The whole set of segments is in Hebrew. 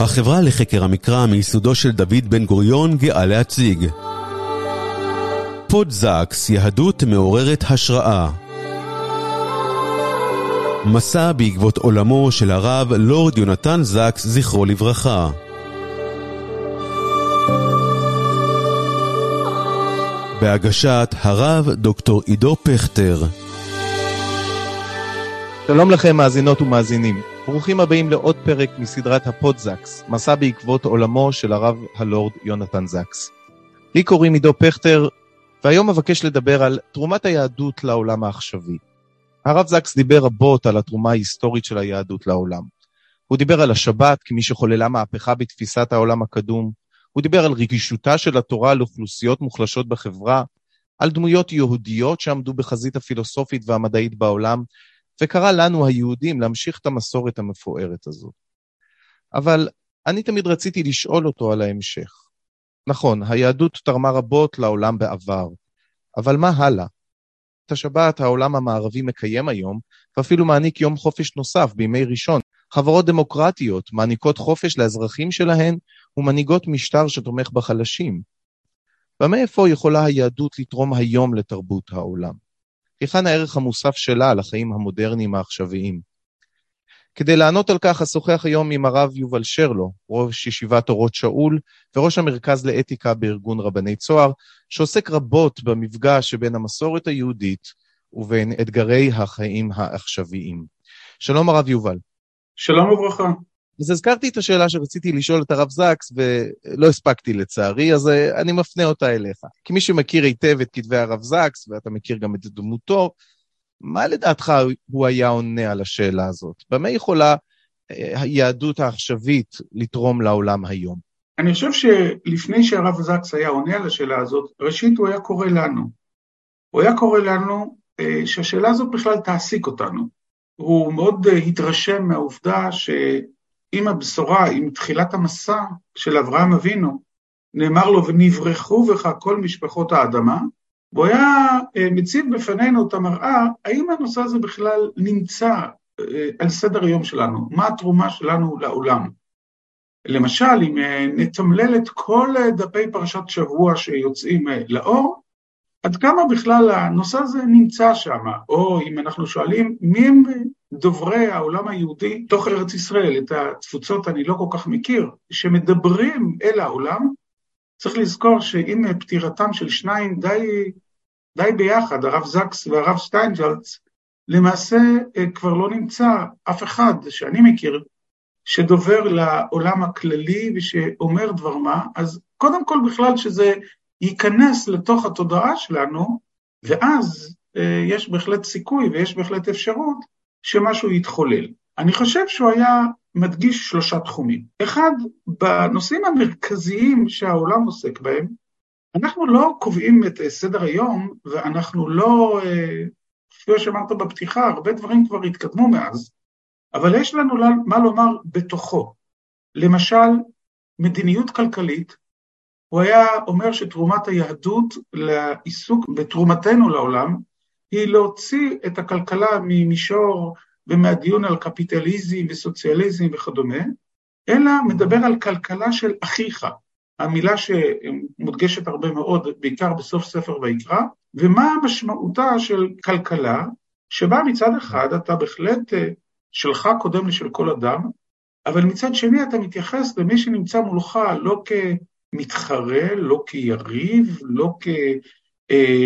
החברה לחקר המקרא מיסודו של דוד בן גוריון גאה להציג פודזקס, יהדות מעוררת השראה מסע בעקבות עולמו של הרב לורד יונתן זקס, זכרו לברכה. בהגשת הרב דוקטור עידו פכטר. שלום לכם מאזינות ומאזינים. ברוכים הבאים לעוד פרק מסדרת הפודזקס, מסע בעקבות עולמו של הרב הלורד יונתן זקס. לי קוראים עידו פכטר, והיום אבקש לדבר על תרומת היהדות לעולם העכשווי. הרב זקס דיבר רבות על התרומה ההיסטורית של היהדות לעולם. הוא דיבר על השבת כמי שחוללה מהפכה בתפיסת העולם הקדום, הוא דיבר על רגישותה של התורה לאוכלוסיות מוחלשות בחברה, על דמויות יהודיות שעמדו בחזית הפילוסופית והמדעית בעולם, וקרא לנו, היהודים, להמשיך את המסורת המפוארת הזו. אבל אני תמיד רציתי לשאול אותו על ההמשך. נכון, היהדות תרמה רבות לעולם בעבר, אבל מה הלאה? את השבת העולם המערבי מקיים היום, ואפילו מעניק יום חופש נוסף בימי ראשון. חברות דמוקרטיות מעניקות חופש לאזרחים שלהן ומנהיגות משטר שתומך בחלשים. ומאיפה יכולה היהדות לתרום היום לתרבות העולם? היכן הערך המוסף שלה על החיים המודרניים העכשוויים? כדי לענות על כך אשוחח היום עם הרב יובל שרלו, ראש ישיבת אורות שאול וראש המרכז לאתיקה בארגון רבני צוהר, שעוסק רבות במפגש שבין המסורת היהודית ובין אתגרי החיים העכשוויים. שלום הרב יובל. שלום וברכה. אז הזכרתי את השאלה שרציתי לשאול את הרב זקס ולא הספקתי לצערי, אז אה, אני מפנה אותה אליך. כמי שמכיר היטב את כתבי הרב זקס, ואתה מכיר גם את דמותו, מה לדעתך הוא היה עונה על השאלה הזאת? במה יכולה אה, היהדות העכשווית לתרום לעולם היום? אני חושב שלפני שהרב זקס היה עונה על השאלה הזאת, ראשית הוא היה קורא לנו. הוא היה קורא לנו אה, שהשאלה הזאת בכלל תעסיק אותנו. הוא מאוד התרשם מהעובדה ש... עם הבשורה, עם תחילת המסע של אברהם אבינו, נאמר לו, ונברחו בך כל משפחות האדמה, והוא היה אה, מציב בפנינו את המראה, האם הנושא הזה בכלל נמצא אה, על סדר היום שלנו? מה התרומה שלנו לעולם? למשל, אם אה, נתמלל את כל דפי פרשת שבוע שיוצאים לאור, עד כמה בכלל הנושא הזה נמצא שם, או אם אנחנו שואלים מי הם דוברי העולם היהודי תוך ארץ ישראל, את התפוצות אני לא כל כך מכיר, שמדברים אל העולם, צריך לזכור שעם פטירתם של שניים די, די ביחד, הרב זקס והרב שטיינזלץ, למעשה אה, כבר לא נמצא אף אחד שאני מכיר שדובר לעולם הכללי ושאומר דבר מה, אז קודם כל בכלל שזה ייכנס לתוך התודעה שלנו, ואז אה, יש בהחלט סיכוי ויש בהחלט אפשרות שמשהו יתחולל. אני חושב שהוא היה מדגיש שלושה תחומים. אחד, בנושאים המרכזיים שהעולם עוסק בהם, אנחנו לא קובעים את אה, סדר היום, ואנחנו לא, אה, כפי שאמרת בפתיחה, הרבה דברים כבר התקדמו מאז, אבל יש לנו מה לומר בתוכו. למשל, מדיניות כלכלית, הוא היה אומר שתרומת היהדות לעיסוק בתרומתנו לעולם, היא להוציא את הכלכלה ממישור ומהדיון על קפיטליזם וסוציאליזם וכדומה, אלא מדבר על כלכלה של אחיך, המילה שמודגשת הרבה מאוד, בעיקר בסוף ספר ויקרא, ומה משמעותה של כלכלה, שבה מצד אחד אתה בהחלט אה, שלך קודם לשל כל אדם, אבל מצד שני אתה מתייחס למי שנמצא מולך לא כמתחרה, לא כיריב, לא כ...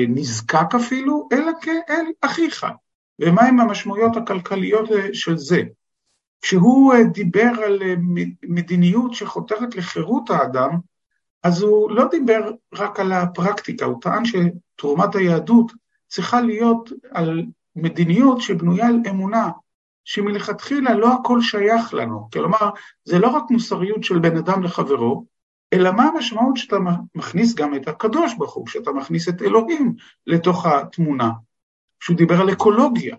נזקק אפילו, אלא כאל אחיך. ומהם המשמעויות הכלכליות של זה. כשהוא אה, דיבר על אה, מדיניות שחותרת לחירות האדם, אז הוא לא דיבר רק על הפרקטיקה, הוא טען שתרומת היהדות צריכה להיות על מדיניות שבנויה על אמונה, שמלכתחילה לא הכל שייך לנו. כלומר, זה לא רק מוסריות של בן אדם לחברו, אלא מה המשמעות שאתה מכניס גם את הקדוש ברוך הוא, שאתה מכניס את אלוהים לתוך התמונה. כשהוא דיבר על אקולוגיה,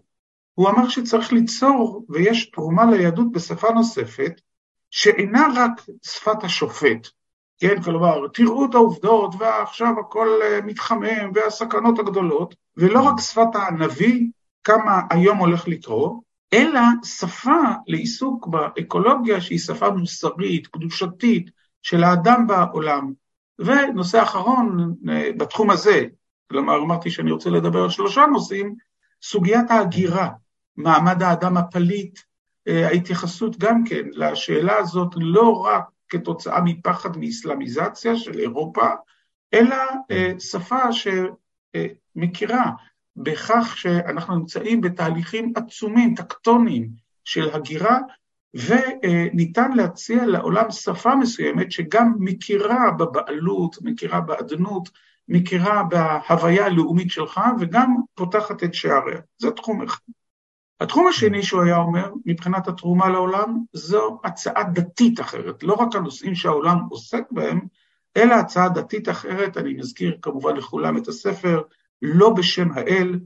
הוא אמר שצריך ליצור, ויש תרומה ליהדות בשפה נוספת, שאינה רק שפת השופט, כן, כלומר, תראו את העובדות, ועכשיו הכל אה, מתחמם, והסכנות הגדולות, ולא רק שפת הנביא, כמה היום הולך לקרות, אלא שפה לעיסוק באקולוגיה שהיא שפה מוסרית, קדושתית, של האדם בעולם. ונושא אחרון בתחום הזה, כלומר אמרתי שאני רוצה לדבר על שלושה נושאים, סוגיית ההגירה, מעמד האדם הפליט, ההתייחסות גם כן לשאלה הזאת לא רק כתוצאה מפחד מאסלאמיזציה של אירופה, אלא שפה שמכירה בכך שאנחנו נמצאים בתהליכים עצומים, טקטוניים של הגירה, וניתן להציע לעולם שפה מסוימת שגם מכירה בבעלות, מכירה באדנות, מכירה בהוויה הלאומית שלך, וגם פותחת את שעריה. זה תחום אחד. התחום השני שהוא היה אומר, מבחינת התרומה לעולם, זו הצעה דתית אחרת. לא רק הנושאים שהעולם עוסק בהם, אלא הצעה דתית אחרת, אני מזכיר כמובן לכולם את הספר, לא בשם האל,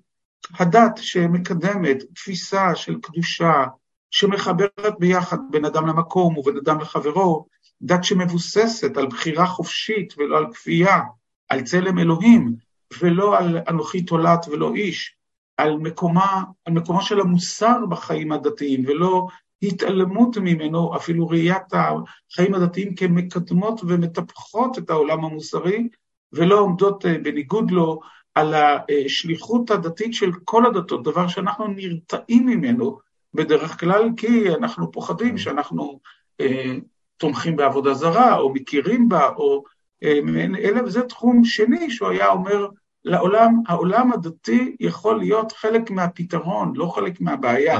הדת שמקדמת תפיסה של קדושה, שמחברת ביחד בין אדם למקום ובין אדם לחברו, דת שמבוססת על בחירה חופשית ולא על כפייה, על צלם אלוהים, ולא על אנוכי תולעת ולא איש, על מקומה, על מקומו של המוסר בחיים הדתיים, ולא התעלמות ממנו, אפילו ראיית החיים הדתיים כמקדמות ומטפחות את העולם המוסרי, ולא עומדות בניגוד לו על השליחות הדתית של כל הדתות, דבר שאנחנו נרתעים ממנו בדרך כלל, כי אנחנו פוחדים שאנחנו אה, תומכים בעבודה זרה, או מכירים בה, או אה, אלה, וזה תחום שני שהוא היה אומר לעולם, העולם הדתי יכול להיות חלק מהפתרון, לא חלק מהבעיה.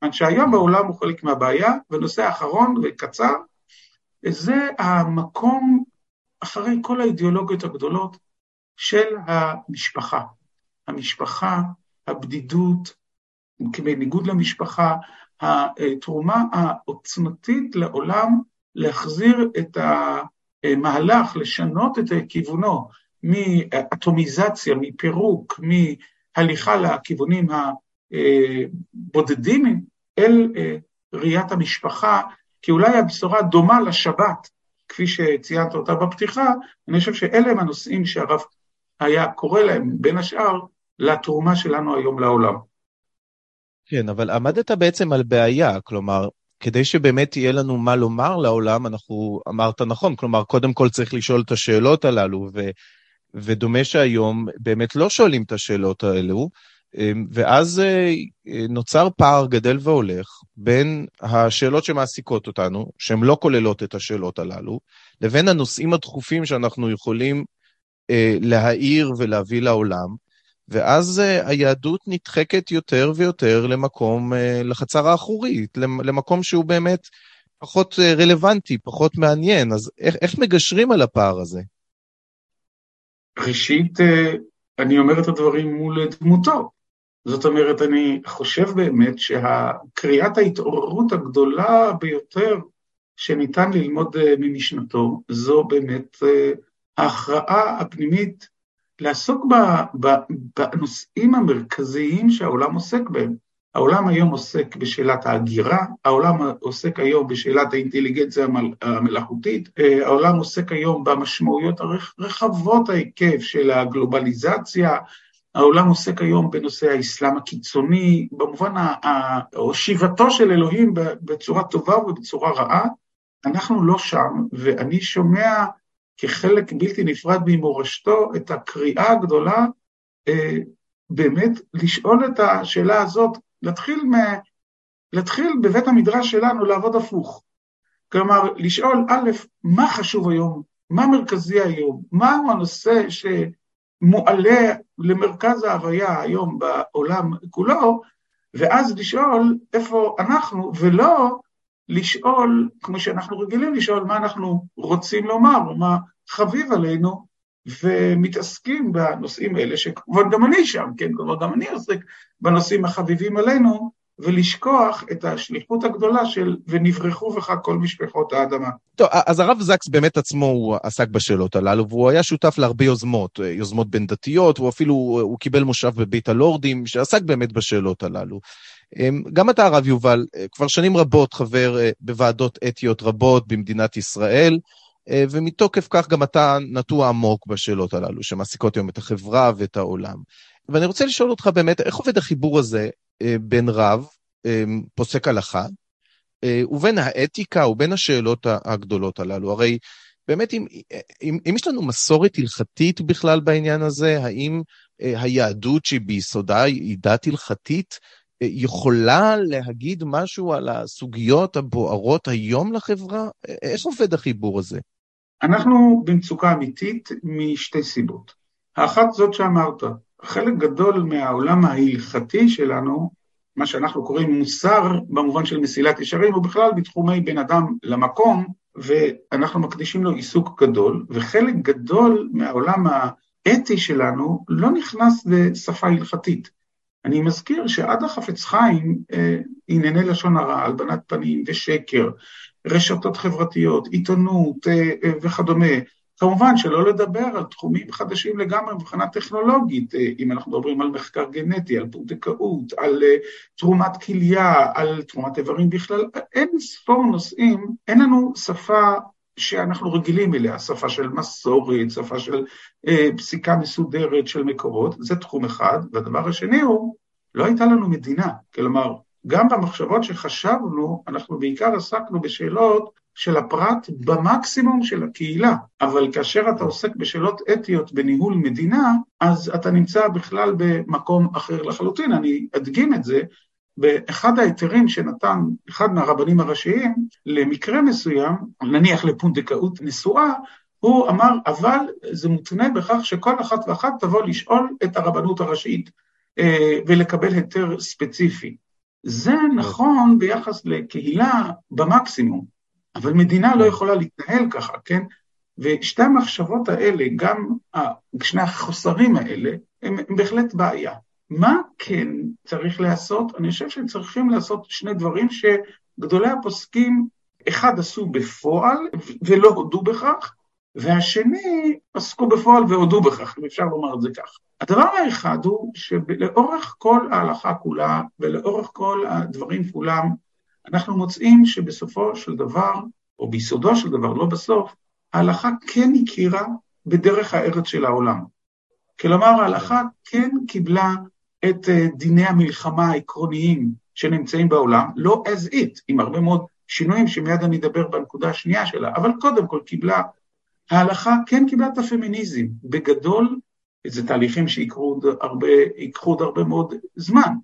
כיוון שהיום בעולם הוא חלק מהבעיה, ונושא אחרון וקצר, זה המקום, אחרי כל האידיאולוגיות הגדולות, של המשפחה. המשפחה, הבדידות, בניגוד למשפחה, התרומה העוצמתית לעולם להחזיר את המהלך, לשנות את כיוונו מאטומיזציה, מפירוק, מהליכה לכיוונים הבודדים אל ראיית המשפחה, כי אולי הבשורה דומה לשבת, כפי שציינת אותה בפתיחה, אני חושב שאלה הם הנושאים שהרב היה קורא להם, בין השאר, לתרומה שלנו היום לעולם. כן, אבל עמדת בעצם על בעיה, כלומר, כדי שבאמת יהיה לנו מה לומר לעולם, אנחנו, אמרת נכון, כלומר, קודם כל צריך לשאול את השאלות הללו, ו, ודומה שהיום באמת לא שואלים את השאלות האלו, אמ, ואז אה, נוצר פער גדל והולך בין השאלות שמעסיקות אותנו, שהן לא כוללות את השאלות הללו, לבין הנושאים הדחופים שאנחנו יכולים אה, להעיר ולהביא לעולם, ואז uh, היהדות נדחקת יותר ויותר למקום, uh, לחצר האחורית, למקום שהוא באמת פחות uh, רלוונטי, פחות מעניין. אז איך, איך מגשרים על הפער הזה? ראשית, אני אומר את הדברים מול דמותו. זאת אומרת, אני חושב באמת שקריאת ההתעוררות הגדולה ביותר שניתן ללמוד ממשנתו, זו באמת ההכרעה הפנימית לעסוק בנושאים המרכזיים שהעולם עוסק בהם. העולם היום עוסק בשאלת ההגירה, העולם עוסק היום בשאלת האינטליגנציה המלאכותית, העולם עוסק היום במשמעויות הרחבות ההיקף של הגלובליזציה, העולם עוסק היום בנושא האסלאם הקיצוני, במובן, או שיבתו של אלוהים בצורה טובה ובצורה רעה, אנחנו לא שם, ואני שומע כחלק בלתי נפרד ממורשתו, את הקריאה הגדולה, אה, באמת לשאול את השאלה הזאת, להתחיל, מ... להתחיל בבית המדרש שלנו לעבוד הפוך. כלומר, לשאול, א', מה חשוב היום? מה מרכזי היום? מהו הנושא שמועלה למרכז ההוויה היום בעולם כולו, ואז לשאול איפה אנחנו, ולא לשאול, כמו שאנחנו רגילים לשאול, מה אנחנו רוצים לומר, או מה חביב עלינו, ומתעסקים בנושאים האלה, שכמובן גם אני שם, כן, כמובן גם אני עוסק בנושאים החביבים עלינו, ולשכוח את השליחות הגדולה של ונברחו בך כל משפחות האדמה. טוב, אז הרב זקס באמת עצמו הוא עסק בשאלות הללו, והוא היה שותף להרבה יוזמות, יוזמות בין דתיות, והוא אפילו, הוא קיבל מושב בבית הלורדים, שעסק באמת בשאלות הללו. אמ, גם אתה, הרב יובל, כבר שנים רבות חבר אה, בוועדות אתיות רבות במדינת ישראל, אה, ומתוקף כך גם אתה נטוע עמוק בשאלות הללו, שמעסיקות היום את החברה ואת העולם. ואני רוצה לשאול אותך באמת, איך עובד החיבור הזה אה, בין רב פוסק הלכה, ובין האתיקה ובין השאלות הגדולות הללו. הרי באמת, אם, אם, אם יש לנו מסורת הלכתית בכלל בעניין הזה, האם היהדות שהיא ביסודה היא דת הלכתית, יכולה להגיד משהו על הסוגיות הבוערות היום לחברה? איך עובד החיבור הזה? אנחנו במצוקה אמיתית משתי סיבות. האחת זאת שאמרת, חלק גדול מהעולם ההלכתי שלנו, מה שאנחנו קוראים מוסר במובן של מסילת ישרים, הוא בכלל בתחומי בין אדם למקום, ואנחנו מקדישים לו עיסוק גדול, וחלק גדול מהעולם האתי שלנו לא נכנס לשפה הלכתית. אני מזכיר שעד החפץ חיים אה, ענייני לשון הרע, הלבנת פנים ושקר, רשתות חברתיות, עיתונות אה, אה, וכדומה, כמובן שלא לדבר על תחומים חדשים לגמרי מבחינה טכנולוגית, אם אנחנו מדברים על מחקר גנטי, על פונדקאות, על תרומת כליה, על תרומת איברים בכלל, אין ספור נושאים, אין לנו שפה שאנחנו רגילים אליה, שפה של מסורת, שפה של אה, פסיקה מסודרת של מקורות, זה תחום אחד. והדבר השני הוא, לא הייתה לנו מדינה. כלומר, גם במחשבות שחשבנו, אנחנו בעיקר עסקנו בשאלות של הפרט במקסימום של הקהילה, אבל כאשר אתה עוסק בשאלות אתיות בניהול מדינה, אז אתה נמצא בכלל במקום אחר לחלוטין. אני אדגים את זה, באחד ההיתרים שנתן אחד מהרבנים הראשיים למקרה מסוים, נניח לפונדקאות נשואה, הוא אמר, אבל זה מותנה בכך שכל אחת ואחת תבוא לשאול את הרבנות הראשית אה, ולקבל היתר ספציפי. זה נכון ביחס לקהילה במקסימום, אבל מדינה לא יכולה להתנהל ככה, כן? ושתי המחשבות האלה, גם שני החוסרים האלה, הם, הם בהחלט בעיה. מה כן צריך לעשות? אני חושב שצריכים לעשות שני דברים שגדולי הפוסקים, אחד עשו בפועל ולא הודו בכך, והשני עסקו בפועל והודו בכך, אם אפשר לומר את זה כך. הדבר האחד הוא שלאורך כל ההלכה כולה ולאורך כל הדברים כולם, אנחנו מוצאים שבסופו של דבר, או ביסודו של דבר, לא בסוף, ההלכה כן הכירה בדרך הארץ של העולם. כלומר, ההלכה כן קיבלה את אה, דיני המלחמה העקרוניים שנמצאים בעולם, לא as it, עם הרבה מאוד שינויים שמיד אני אדבר בנקודה השנייה שלה, אבל קודם כל קיבלה, ההלכה כן קיבלה את הפמיניזם, בגדול זה תהליכים שיקחו עוד הרבה, עוד הרבה מאוד זמן,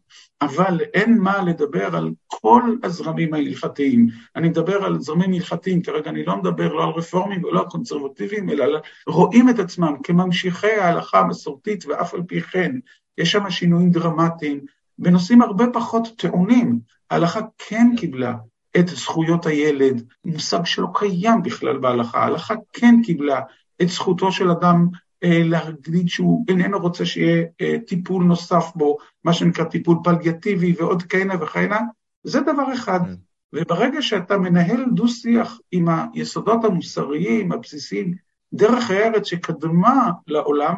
אבל אין מה לדבר על כל הזרמים ההלכתיים. אני מדבר על זרמים הלכתיים, כרגע אני לא מדבר לא על רפורמים ולא על קונסרבטיביים, אלא רואים את עצמם כממשיכי ההלכה המסורתית ואף על פי כן יש שם שינויים דרמטיים, בנושאים הרבה פחות טעונים. ההלכה כן קיבלה את זכויות הילד, מושג שלא קיים בכלל בהלכה. ההלכה כן קיבלה את זכותו של אדם אה, להגיד שהוא איננו רוצה שיהיה אה, טיפול נוסף בו, מה שנקרא טיפול פלגיאטיבי ועוד כהנה וכהנה, זה דבר אחד. Mm. וברגע שאתה מנהל דו-שיח עם היסודות המוסריים, הבסיסיים, דרך הארץ שקדמה לעולם,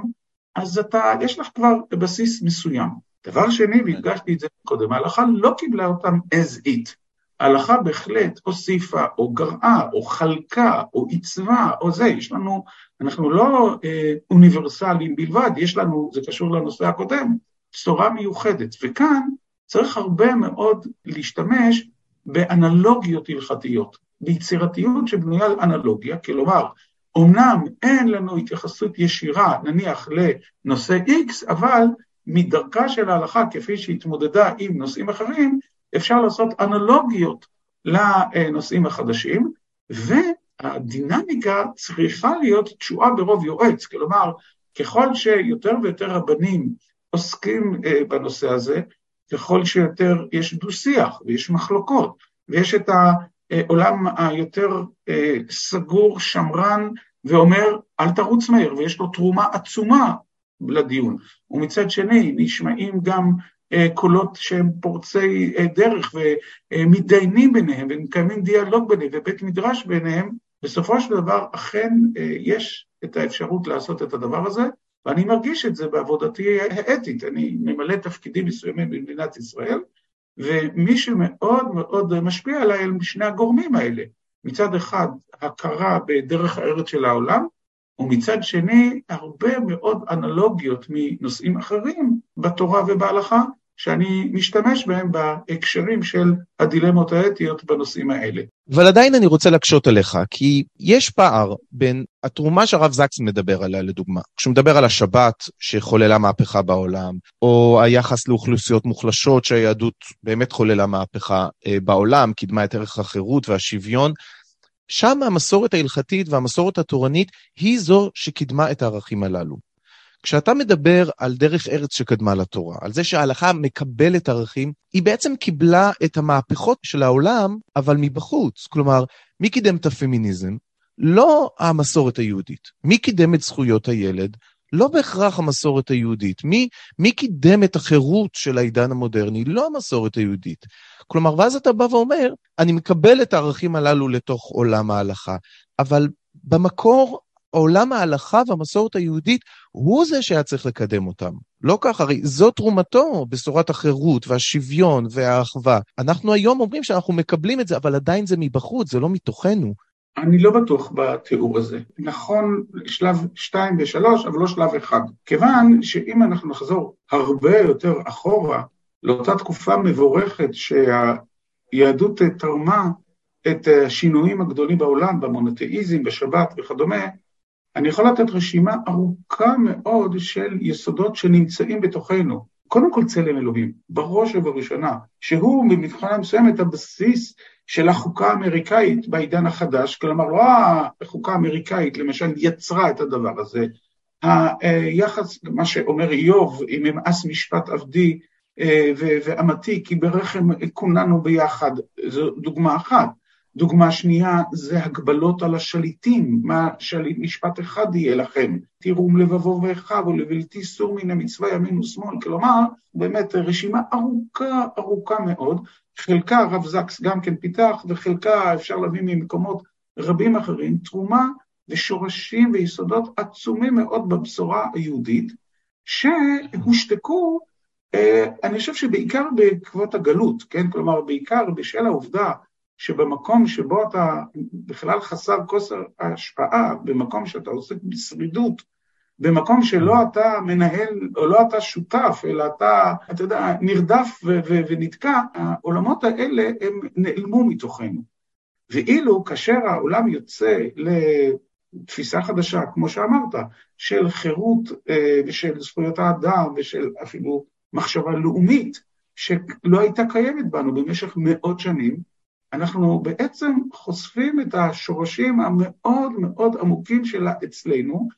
אז אתה, יש לך כבר בסיס מסוים. דבר שני, והדגשתי את זה קודם, ההלכה לא קיבלה אותם as it. ההלכה בהחלט הוסיפה, או גרעה, או חלקה, או עיצבה, או זה, יש לנו, אנחנו לא אה, אוניברסליים בלבד, יש לנו, זה קשור לנושא הקודם, בשורה מיוחדת. וכאן צריך הרבה מאוד להשתמש באנלוגיות הלכתיות, ביצירתיות שבנויה על אנלוגיה, כלומר, אמנם אין לנו התייחסות ישירה, נניח לנושא X, אבל מדרכה של ההלכה, כפי שהתמודדה עם נושאים אחרים, אפשר לעשות אנלוגיות לנושאים החדשים, והדינמיקה צריכה להיות תשועה ברוב יועץ, כלומר, ככל שיותר ויותר רבנים עוסקים אה, בנושא הזה, ככל שיותר יש דו-שיח ויש מחלוקות, ויש את העולם היותר אה, סגור, שמרן, ואומר, אל תרוץ מהר, ויש לו תרומה עצומה לדיון. ומצד שני, נשמעים גם אה, קולות שהם פורצי אה, דרך ומתדיינים ביניהם ומקיימים דיאלוג ביניהם ובית מדרש ביניהם, בסופו של דבר אכן אה, יש את האפשרות לעשות את הדבר הזה, ואני מרגיש את זה בעבודתי האתית, אני ממלא תפקידים מסוימים במדינת ישראל, ומי שמאוד מאוד משפיע עליי הם שני הגורמים האלה. מצד אחד, הכרה בדרך הארץ של העולם, ומצד שני, הרבה מאוד אנלוגיות מנושאים אחרים בתורה ובהלכה, שאני משתמש בהם בהקשרים של הדילמות האתיות בנושאים האלה. אבל עדיין אני רוצה להקשות עליך, כי יש פער בין התרומה שהרב זקס מדבר עליה, לדוגמה, כשהוא מדבר על השבת שחוללה מהפכה בעולם, או היחס לאוכלוסיות מוחלשות שהיהדות באמת חוללה מהפכה אה, בעולם, קידמה את ערך החירות והשוויון, שם המסורת ההלכתית והמסורת התורנית היא זו שקידמה את הערכים הללו. כשאתה מדבר על דרך ארץ שקדמה לתורה, על זה שההלכה מקבלת ערכים, היא בעצם קיבלה את המהפכות של העולם, אבל מבחוץ. כלומר, מי קידם את הפמיניזם? לא המסורת היהודית. מי קידם את זכויות הילד? לא בהכרח המסורת היהודית. מי, מי קידם את החירות של העידן המודרני? לא המסורת היהודית. כלומר, ואז אתה בא ואומר, אני מקבל את הערכים הללו לתוך עולם ההלכה, אבל במקור עולם ההלכה והמסורת היהודית הוא זה שהיה צריך לקדם אותם. לא כך, הרי זו תרומתו, בשורת החירות והשוויון והאחווה. אנחנו היום אומרים שאנחנו מקבלים את זה, אבל עדיין זה מבחוץ, זה לא מתוכנו. אני לא בטוח בתיאור הזה. נכון שלב 2 ו-3, אבל לא שלב 1. כיוון שאם אנחנו נחזור הרבה יותר אחורה, לאותה תקופה מבורכת שהיהדות תרמה את השינויים הגדולים בעולם, במונותאיזם, בשבת וכדומה, אני יכול לתת רשימה ארוכה מאוד של יסודות שנמצאים בתוכנו. קודם כל צלם אלוהים, בראש ובראשונה, שהוא במבחנה מסוימת הבסיס של החוקה האמריקאית בעידן החדש, כלומר לא החוקה האמריקאית למשל יצרה את הדבר הזה, היחס, מה שאומר איוב, אם אמאס משפט עבדי אה, ואמתי, כי ברחם כוננו ביחד, זו דוגמה אחת. דוגמה שנייה זה הגבלות על השליטים, מה שליט משפט אחד יהיה לכם, תראום לבבו ואחיו ולבלתי סור מן המצווה ימין ושמאל, כלומר באמת רשימה ארוכה ארוכה מאוד, חלקה הרב זקס גם כן פיתח וחלקה אפשר להביא ממקומות רבים אחרים, תרומה ושורשים ויסודות עצומים מאוד בבשורה היהודית, שהושתקו, אה, אני חושב שבעיקר בעקבות הגלות, כן, כלומר בעיקר בשל העובדה שבמקום שבו אתה בכלל חסר כוסר השפעה, במקום שאתה עוסק בשרידות, במקום שלא אתה מנהל, או לא אתה שותף, אלא אתה, אתה יודע, נרדף ונתקע, העולמות האלה הם נעלמו מתוכנו. ואילו כאשר העולם יוצא לתפיסה חדשה, כמו שאמרת, של חירות אה, ושל זכויות האדם ושל אפילו מחשבה לאומית, שלא הייתה קיימת בנו במשך מאות שנים, אנחנו בעצם חושפים את השורשים המאוד מאוד עמוקים שלה אצלנו,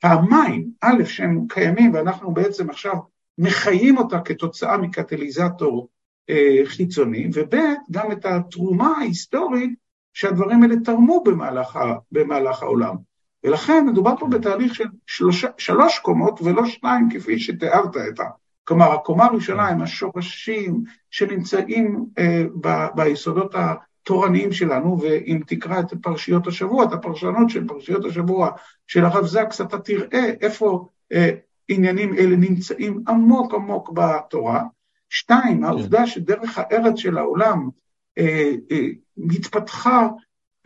פעמיים, א', שהם קיימים ואנחנו בעצם עכשיו מחיים אותה כתוצאה מקטליזטור אה, חיצוני, וב', גם את התרומה ההיסטורית שהדברים האלה תרמו במהלך, במהלך העולם. ולכן מדובר פה בתהליך של שלוש, שלוש קומות ולא שניים כפי שתיארת את ה... כלומר, הקומה הראשונה הם השורשים שנמצאים אה, ב, ביסודות התורניים שלנו, ואם תקרא את פרשיות השבוע, את הפרשנות של פרשיות השבוע של הרב זקס, אתה תראה איפה אה, עניינים אלה נמצאים עמוק עמוק בתורה. שתיים, העובדה שדרך הארץ של העולם אה, אה, מתפתחה,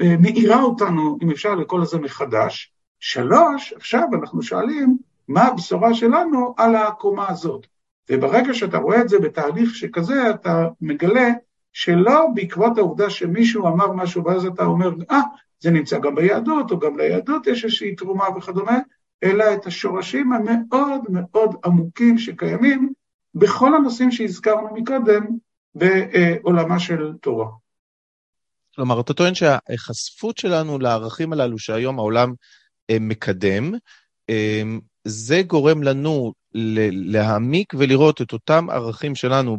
אה, מאירה אותנו, אם אפשר לקרוא לזה מחדש. שלוש, עכשיו אנחנו שואלים, מה הבשורה שלנו על הקומה הזאת? וברגע שאתה רואה את זה בתהליך שכזה, אתה מגלה שלא בעקבות העובדה שמישהו אמר משהו ואז אתה אומר, אה, ah, זה נמצא גם ביהדות, או גם ליהדות יש איזושהי תרומה וכדומה, אלא את השורשים המאוד מאוד עמוקים שקיימים בכל הנושאים שהזכרנו מקודם בעולמה של תורה. כלומר, אתה טוען שההיחשפות שלנו לערכים הללו שהיום העולם אה, מקדם, אה, זה גורם לנו להעמיק ולראות את אותם ערכים שלנו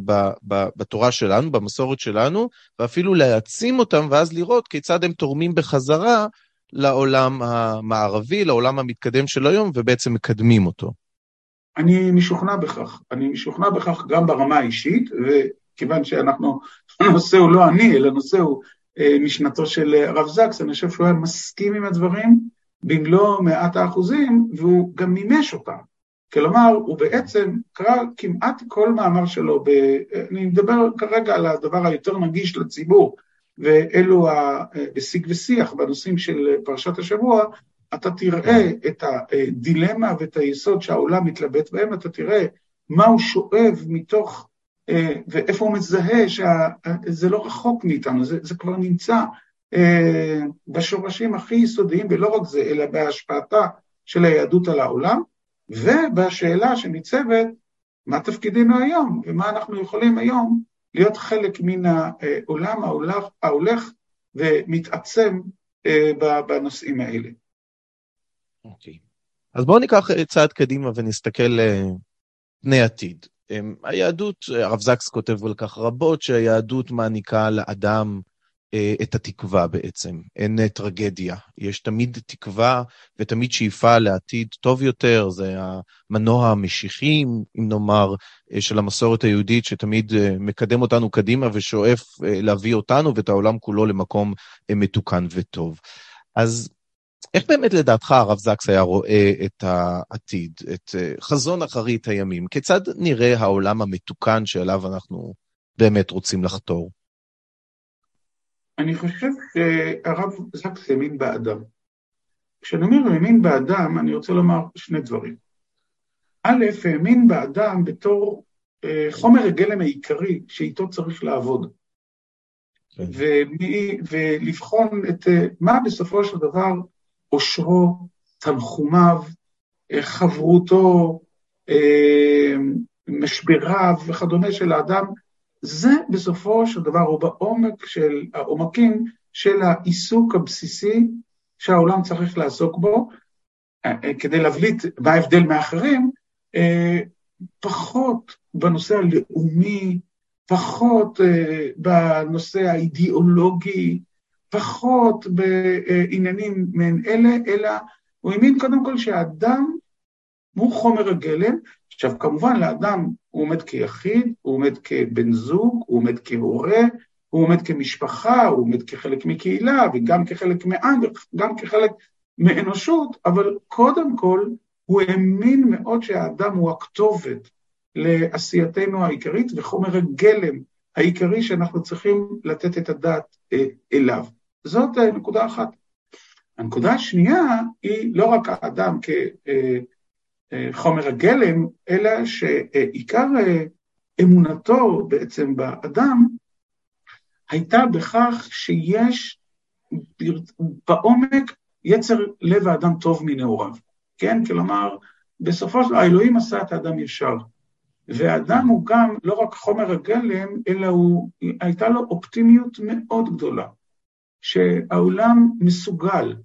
בתורה שלנו, במסורת שלנו, ואפילו להעצים אותם, ואז לראות כיצד הם תורמים בחזרה לעולם המערבי, לעולם המתקדם של היום, ובעצם מקדמים אותו. אני משוכנע בכך. אני משוכנע בכך גם ברמה האישית, וכיוון שאנחנו, הנושא הוא לא אני, אלא הנושא הוא אה, משנתו של הרב זקס, אני חושב שהוא היה מסכים עם הדברים במלוא מעט האחוזים, והוא גם מימש אותם. כלומר, הוא בעצם קרא כמעט כל מאמר שלו, ב... אני מדבר כרגע על הדבר היותר נגיש לציבור, ואלו בשיג ושיח בנושאים של פרשת השבוע, אתה תראה את הדילמה ואת היסוד שהעולם מתלבט בהם, אתה תראה מה הוא שואב מתוך אה, ואיפה הוא מזהה שזה לא רחוק מאיתנו, זה, זה כבר נמצא בשורשים הכי יסודיים, ולא רק זה, אלא בהשפעתה של היהדות על העולם, ובשאלה שניצבת, מה תפקידנו היום, ומה אנחנו יכולים היום להיות חלק מן העולם ההולך, ההולך ומתעצם בנושאים האלה. אוקיי. Okay. אז בואו ניקח צעד קדימה ונסתכל פני עתיד. היהדות, הרב זקס כותב על כך רבות, שהיהדות מעניקה לאדם אה, את התקווה בעצם. אין אה, טרגדיה, יש תמיד תקווה ותמיד שאיפה לעתיד טוב יותר, זה המנוע המשיחי, אם נאמר, אה, של המסורת היהודית, שתמיד מקדם אותנו קדימה ושואף להביא אותנו ואת העולם כולו למקום מתוקן וטוב. אז איך באמת לדעתך הרב זקס היה רואה את העתיד, את אה, חזון אחרית הימים? כיצד נראה העולם המתוקן שאליו אנחנו באמת רוצים לחתור? אני חושב שהרב זקס האמין באדם. כשאני אומר האמין באדם, אני רוצה לומר שני דברים. א', האמין באדם בתור אה, חומר הגלם העיקרי שאיתו צריך לעבוד. כן. ולבחון את אה, מה בסופו של דבר עושרו, תנחומיו, אה, חברותו, אה, משבריו וכדומה של האדם, זה בסופו של דבר, הוא בעומק של העומקים של העיסוק הבסיסי שהעולם צריך לעסוק בו, אה, כדי להבליט מה ההבדל מאחרים, פחות בנושא הלאומי, פחות בנושא האידיאולוגי, פחות בעניינים מעין אלה, אלא הוא האמין קודם כל שהאדם הוא חומר הגלם. עכשיו, כמובן, לאדם הוא עומד כיחיד, הוא עומד כבן זוג, הוא עומד כהורה, הוא עומד כמשפחה, הוא עומד כחלק מקהילה, וגם כחלק מעם, וגם כחלק מאנושות, אבל קודם כל, הוא האמין מאוד שהאדם הוא הכתובת לעשייתנו העיקרית וחומר הגלם העיקרי שאנחנו צריכים לתת את הדעת אה, אליו. זאת אה, נקודה אחת. הנקודה השנייה היא לא רק האדם כחומר אה, הגלם, אלא שעיקר אמונתו בעצם באדם הייתה בכך שיש בעומק יצר לב האדם טוב מנעוריו, כן? כלומר, בסופו של דבר האלוהים עשה את האדם ישר. והאדם הוא גם לא רק חומר הגלם, אלא הוא, הייתה לו אופטימיות מאוד גדולה, שהעולם מסוגל,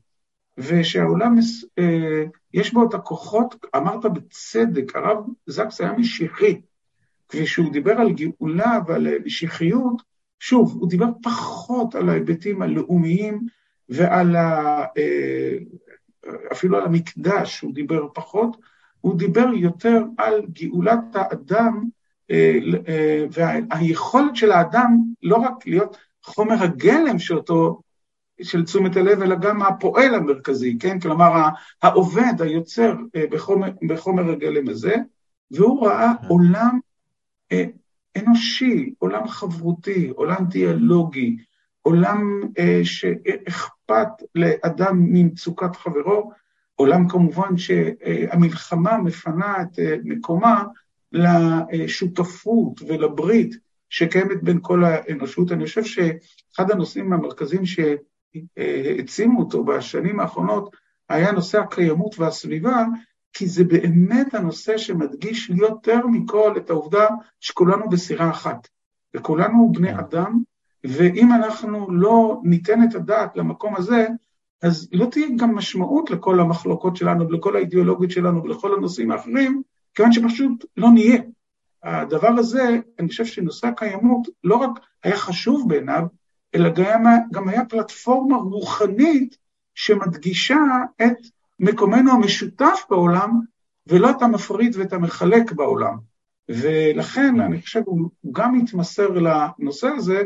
ושהעולם, אה, יש בו את הכוחות, אמרת בצדק, הרב זקס היה משיחי, כשהוא דיבר על גאולה ועל משיחיות, שוב, הוא דיבר פחות על ההיבטים הלאומיים ועל ה... אה, אפילו על המקדש, הוא דיבר פחות, הוא דיבר יותר על גאולת האדם אה, אה, והיכולת של האדם לא רק להיות חומר הגלם שאותו, של תשומת הלב, אלא גם הפועל המרכזי, כן? כלומר, העובד, היוצר אה, בחומר, בחומר הגלם הזה, והוא ראה כן. עולם אנושי, עולם חברותי, עולם דיאלוגי, עולם שאכפת לאדם ממצוקת חברו, עולם כמובן שהמלחמה מפנה את אה, מקומה לשותפות ולברית שקיימת בין כל האנושות. אני חושב שאחד הנושאים המרכזיים שהעצימו אותו בשנים האחרונות היה נושא הקיימות והסביבה, כי זה באמת הנושא שמדגיש יותר מכל את העובדה שכולנו בסירה אחת, וכולנו בני אדם, ואם אנחנו לא ניתן את הדעת למקום הזה, אז לא תהיה גם משמעות לכל המחלוקות שלנו ולכל האידיאולוגיות שלנו ולכל הנושאים האחרים, כיוון שפשוט לא נהיה. הדבר הזה, אני חושב שנושא הקיימות לא רק היה חשוב בעיניו, אלא גם, גם היה פלטפורמה רוחנית שמדגישה את מקומנו המשותף בעולם, ולא את המפריד ואת המחלק בעולם. ולכן אני חושב הוא גם התמסר לנושא הזה,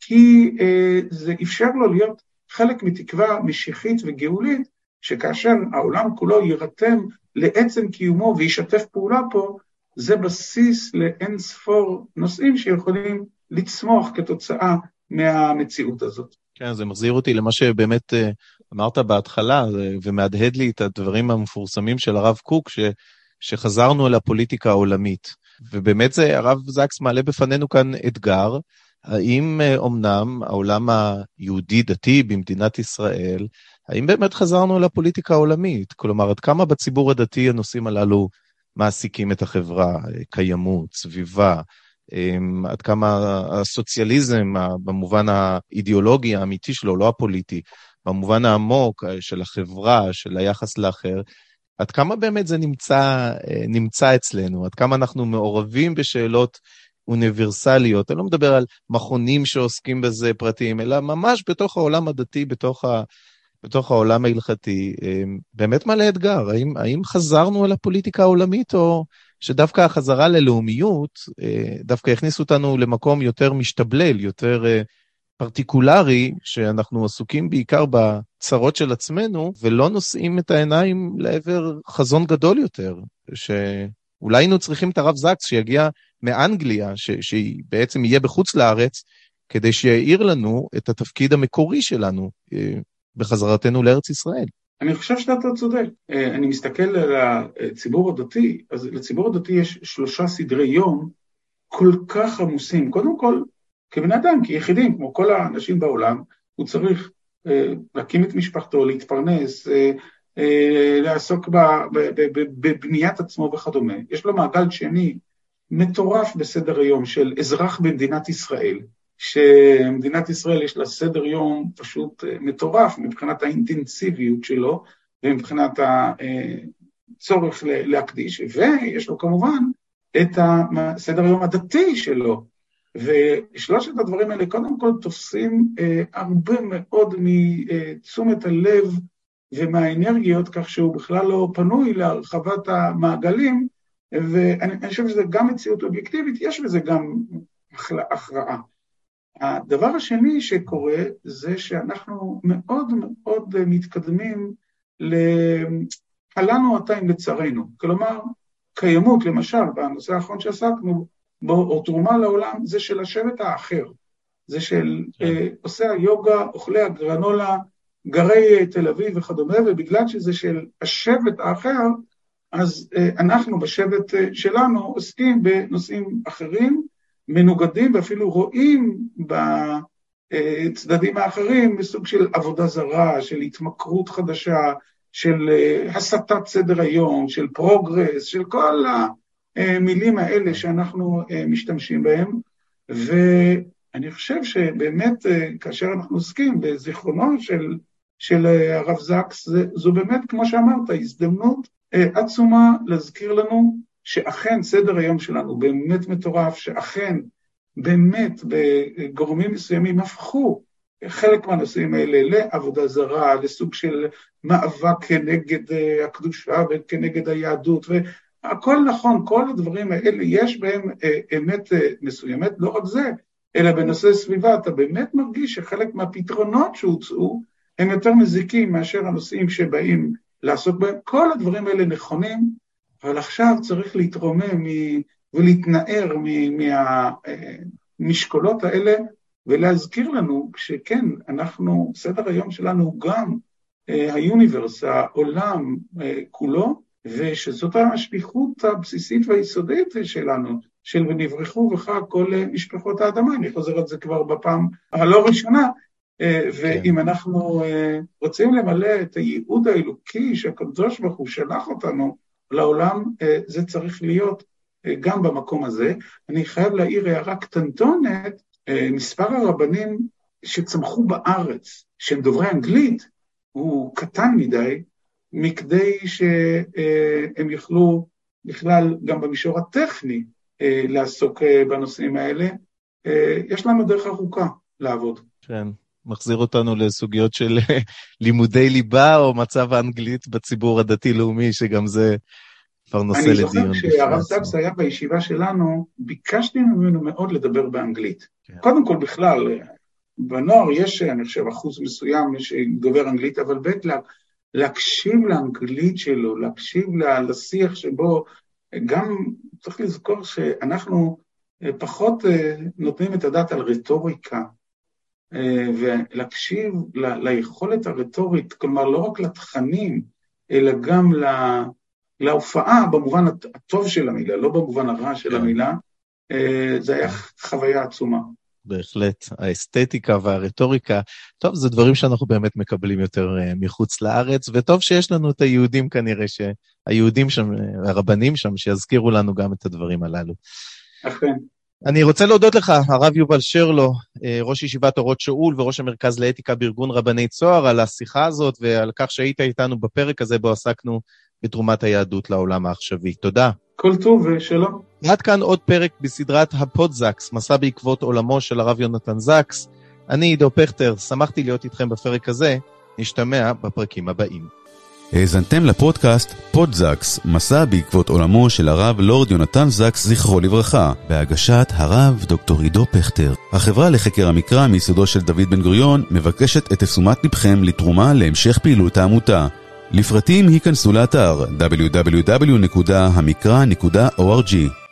כי אה, זה אפשר לו להיות חלק מתקווה משיחית וגאולית, שכאשר העולם כולו יירתם לעצם קיומו וישתף פעולה פה, זה בסיס לאין ספור נושאים שיכולים לצמוח כתוצאה מהמציאות הזאת. כן, זה מחזיר אותי למה שבאמת אה, אמרת בהתחלה, ומהדהד לי את הדברים המפורסמים של הרב קוק, ש, שחזרנו אל הפוליטיקה העולמית. ובאמת זה, הרב זקס מעלה בפנינו כאן אתגר, האם אומנם העולם היהודי-דתי במדינת ישראל, האם באמת חזרנו לפוליטיקה העולמית? כלומר, עד כמה בציבור הדתי הנושאים הללו מעסיקים את החברה, קיימות, סביבה, אמ, עד כמה הסוציאליזם, במובן האידיאולוגי האמיתי שלו, לא הפוליטי, במובן העמוק של החברה, של היחס לאחר, עד כמה באמת זה נמצא, נמצא אצלנו? עד כמה אנחנו מעורבים בשאלות אוניברסליות? אני לא מדבר על מכונים שעוסקים בזה פרטיים, אלא ממש בתוך העולם הדתי, בתוך, ה, בתוך העולם ההלכתי. אמ, באמת מלא אתגר, האם, האם חזרנו אל הפוליטיקה העולמית, או שדווקא החזרה ללאומיות, אה, דווקא הכניסו אותנו למקום יותר משתבלל, יותר אה, פרטיקולרי, שאנחנו עסוקים בעיקר בצרות של עצמנו, ולא נושאים את העיניים לעבר חזון גדול יותר, שאולי היינו צריכים את הרב זקס שיגיע מאנגליה, שבעצם יהיה בחוץ לארץ, כדי שיעיר לנו את התפקיד המקורי שלנו אה, בחזרתנו לארץ ישראל. אני חושב שאתה צודק. אה, אני מסתכל על הציבור הדתי, אז לציבור הדתי יש שלושה סדרי יום כל כך עמוסים. קודם כל, כבן אדם, כיחידים, כמו כל האנשים בעולם, הוא צריך אה, להקים את משפחתו, להתפרנס, אה, לעסוק בבניית עצמו וכדומה. יש לו מעגל שני מטורף בסדר היום של אזרח במדינת ישראל, שמדינת ישראל יש לה סדר יום פשוט אה, מטורף מבחינת האינטנסיביות שלו ומבחינת הצורך להקדיש, ויש לו כמובן את הסדר יום הדתי שלו. ושלושת הדברים האלה קודם כל תופסים אה, הרבה מאוד מתשומת הלב ומהאנרגיות, כך שהוא בכלל לא פנוי להרחבת המעגלים, ואני חושב שזה גם מציאות אובייקטיבית, יש בזה גם הכרעה. הדבר השני שקורה זה שאנחנו מאוד מאוד מתקדמים ל... הלנו עתיים לצרינו. כלומר, קיימות, למשל, בנושא האחרון שעסקנו בו, או תרומה לעולם, זה של השבט האחר. זה של כן. אה, עושי היוגה, אוכלי הגרנולה, גרי תל אביב וכדומה, ובגלל שזה של השבט האחר, אז אה, אנחנו בשבט אה, שלנו עוסקים בנושאים אחרים, מנוגדים ואפילו רואים בצדדים האחרים בסוג של עבודה זרה, של התמכרות חדשה, של אה, הסטת סדר היום, של progress, של כל המילים האלה שאנחנו אה, משתמשים בהם. ואני חושב שבאמת אה, כאשר אנחנו עוסקים בזיכרונו של, של הרב זקס, זו באמת, כמו שאמרת, הזדמנות עצומה להזכיר לנו שאכן סדר היום שלנו באמת מטורף, שאכן באמת בגורמים מסוימים הפכו חלק מהנושאים האלה לעבודה זרה, לסוג של מאבק כנגד אה, הקדושה וכנגד היהדות, והכל נכון, כל הדברים האלה, יש בהם אה, אמת אה, מסוימת, לא רק זה, אלא בנושא סביבה, אתה באמת מרגיש שחלק מהפתרונות שהוצאו הם יותר מזיקים מאשר הנושאים שבאים לעסוק בהם. כל הדברים האלה נכונים, אבל עכשיו צריך להתרומם ולהתנער מהמשקולות האלה ולהזכיר לנו שכן, אנחנו, סדר היום שלנו הוא גם אה, היוניברס, העולם אה, כולו, ושזאת השליחות הבסיסית והיסודית שלנו, של ונברחו בך כל אה, משפחות האדמה, אני חוזר על זה כבר בפעם הלא ראשונה, ואם כן. אנחנו רוצים למלא את הייעוד האלוקי שהקדוש ברוך הוא שלח אותנו לעולם, זה צריך להיות גם במקום הזה. אני חייב להעיר הערה קטנטונת, מספר הרבנים שצמחו בארץ, שהם דוברי אנגלית, הוא קטן מדי, מכדי שהם יוכלו בכלל גם במישור הטכני לעסוק בנושאים האלה. יש לנו דרך ארוכה לעבוד. כן, מחזיר אותנו לסוגיות של לימודי ליבה או מצב האנגלית בציבור הדתי-לאומי, שגם זה כבר נושא לדיון. אני זוכר כשהרב סקס היה בישיבה שלנו, ביקשתי ממנו מאוד לדבר באנגלית. כן. קודם כל בכלל, בנוער יש, אני חושב, אחוז מסוים שדובר אנגלית, אבל ב' להקשיב לאנגלית שלו, להקשיב לשיח שבו, גם צריך לזכור שאנחנו פחות אה, נותנים את הדעת על רטוריקה, אה, ולהקשיב ליכולת הרטורית, כלומר לא רק לתכנים, אלא גם להופעה במובן הטוב של המילה, לא במובן הרע של המילה, זה היה חוויה עצומה. בהחלט, האסתטיקה והרטוריקה, טוב, זה דברים שאנחנו באמת מקבלים יותר מחוץ לארץ, וטוב שיש לנו את היהודים כנראה, שהיהודים שם, הרבנים שם, שיזכירו לנו גם את הדברים הללו. אכן. אני רוצה להודות לך, הרב יובל שרלו, ראש ישיבת אורות שאול וראש המרכז לאתיקה בארגון רבני צוהר, על השיחה הזאת ועל כך שהיית איתנו בפרק הזה בו עסקנו בתרומת היהדות לעולם העכשווי. תודה. כל טוב ושלום. עד כאן עוד פרק בסדרת הפודזקס, מסע בעקבות עולמו של הרב יונתן זקס. אני עידו פכטר, שמחתי להיות איתכם בפרק הזה, נשתמע בפרקים הבאים. האזנתם לפודקאסט פודזקס, מסע בעקבות עולמו של הרב לורד יונתן זקס, זכרו לברכה, בהגשת הרב דוקטור עידו פכטר. החברה לחקר המקרא מיסודו של דוד בן גוריון מבקשת את תשומת לבכם לתרומה להמשך פעילות העמותה. לפרטים היכנסו לאתר www.המקרא.org